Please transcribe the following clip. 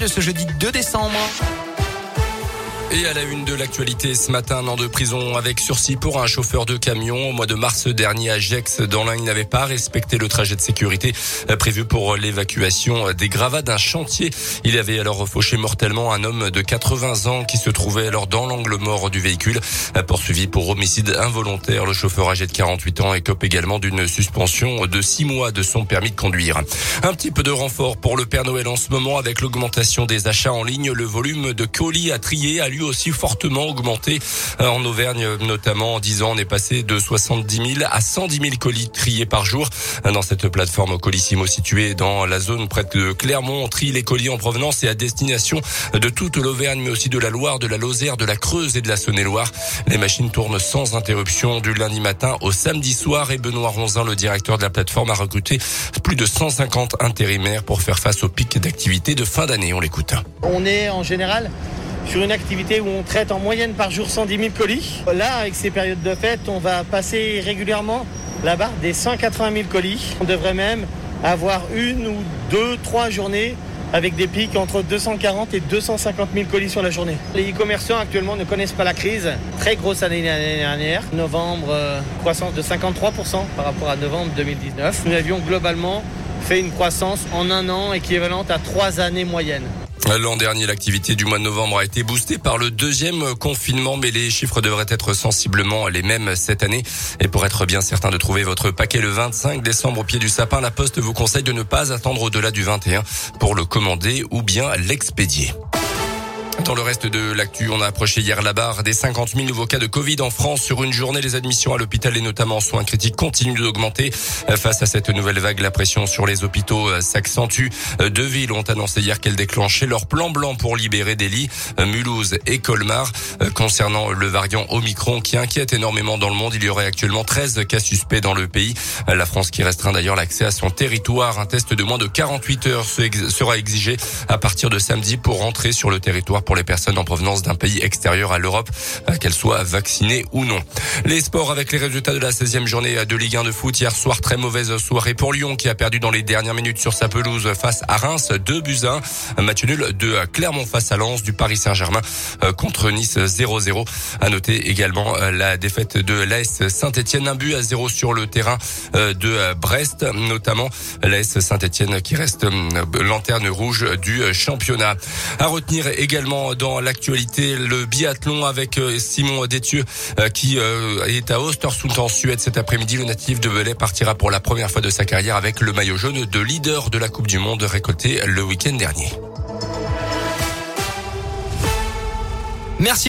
de ce jeudi 2 décembre. Et à la une de l'actualité ce matin, un an de prison avec sursis pour un chauffeur de camion. Au mois de mars dernier à Gex, dans l'un, il n'avait pas respecté le trajet de sécurité prévu pour l'évacuation des gravats d'un chantier. Il avait alors fauché mortellement un homme de 80 ans qui se trouvait alors dans l'angle mort du véhicule. Poursuivi pour homicide involontaire, le chauffeur âgé de 48 ans écope également d'une suspension de 6 mois de son permis de conduire. Un petit peu de renfort pour le Père Noël en ce moment avec l'augmentation des achats en ligne. Le volume de colis à trier aussi fortement augmenté euh, en Auvergne, notamment en 10 ans, on est passé de 70 000 à 110 000 colis triés par jour. Dans cette plateforme Colissimo située dans la zone près de Clermont, on trie les colis en provenance et à destination de toute l'Auvergne, mais aussi de la Loire, de la Lozère, de la Creuse et de la Saône-et-Loire. Les machines tournent sans interruption du lundi matin au samedi soir et Benoît Ronzin, le directeur de la plateforme, a recruté plus de 150 intérimaires pour faire face au pic d'activité de fin d'année. On l'écoute. On est en général sur une activité où on traite en moyenne par jour 110 000 colis. Là, avec ces périodes de fête, on va passer régulièrement barre des 180 000 colis. On devrait même avoir une ou deux, trois journées avec des pics entre 240 et 250 000 colis sur la journée. Les e-commerçants actuellement ne connaissent pas la crise. Très grosse année dernière. Novembre, euh, croissance de 53% par rapport à novembre 2019. Nous avions globalement fait une croissance en un an équivalente à trois années moyennes. L'an dernier, l'activité du mois de novembre a été boostée par le deuxième confinement, mais les chiffres devraient être sensiblement les mêmes cette année. Et pour être bien certain de trouver votre paquet le 25 décembre au pied du sapin, la Poste vous conseille de ne pas attendre au-delà du 21 pour le commander ou bien l'expédier. Dans le reste de l'actu, on a approché hier la barre des 50 000 nouveaux cas de Covid en France sur une journée. Les admissions à l'hôpital et notamment en soins critiques continuent d'augmenter. Face à cette nouvelle vague, la pression sur les hôpitaux euh, s'accentue. Euh, deux villes ont annoncé hier qu'elles déclenchaient leur plan blanc pour libérer des lits, euh, Mulhouse et Colmar. Concernant le variant Omicron qui inquiète énormément dans le monde, il y aurait actuellement 13 cas suspects dans le pays. La France qui restreint d'ailleurs l'accès à son territoire. Un test de moins de 48 heures sera exigé à partir de samedi pour rentrer sur le territoire pour les personnes en provenance d'un pays extérieur à l'Europe, euh, qu'elles soient vaccinées ou non. Les sports avec les résultats de la 16e journée de Ligue 1 de foot. Hier soir, très mauvaise soirée pour Lyon qui a perdu dans les dernières minutes sur sa pelouse face à Reims, 2 buts 1. Un match nul de Clermont face à Lens du Paris Saint-Germain euh, contre Nice 0-0. À noter également euh, la défaite de l'AS Saint-Etienne, un but à 0 sur le terrain de Brest, notamment l'AS Saint-Etienne qui reste lanterne rouge du championnat. À retenir également dans l'actualité le biathlon avec euh, Simon Détieux euh, qui euh, est à Ostersund en Suède cet après-midi. Le natif de Belay partira pour la première fois de sa carrière avec le maillot jaune de leader de la Coupe du Monde récolté le week-end dernier. Merci.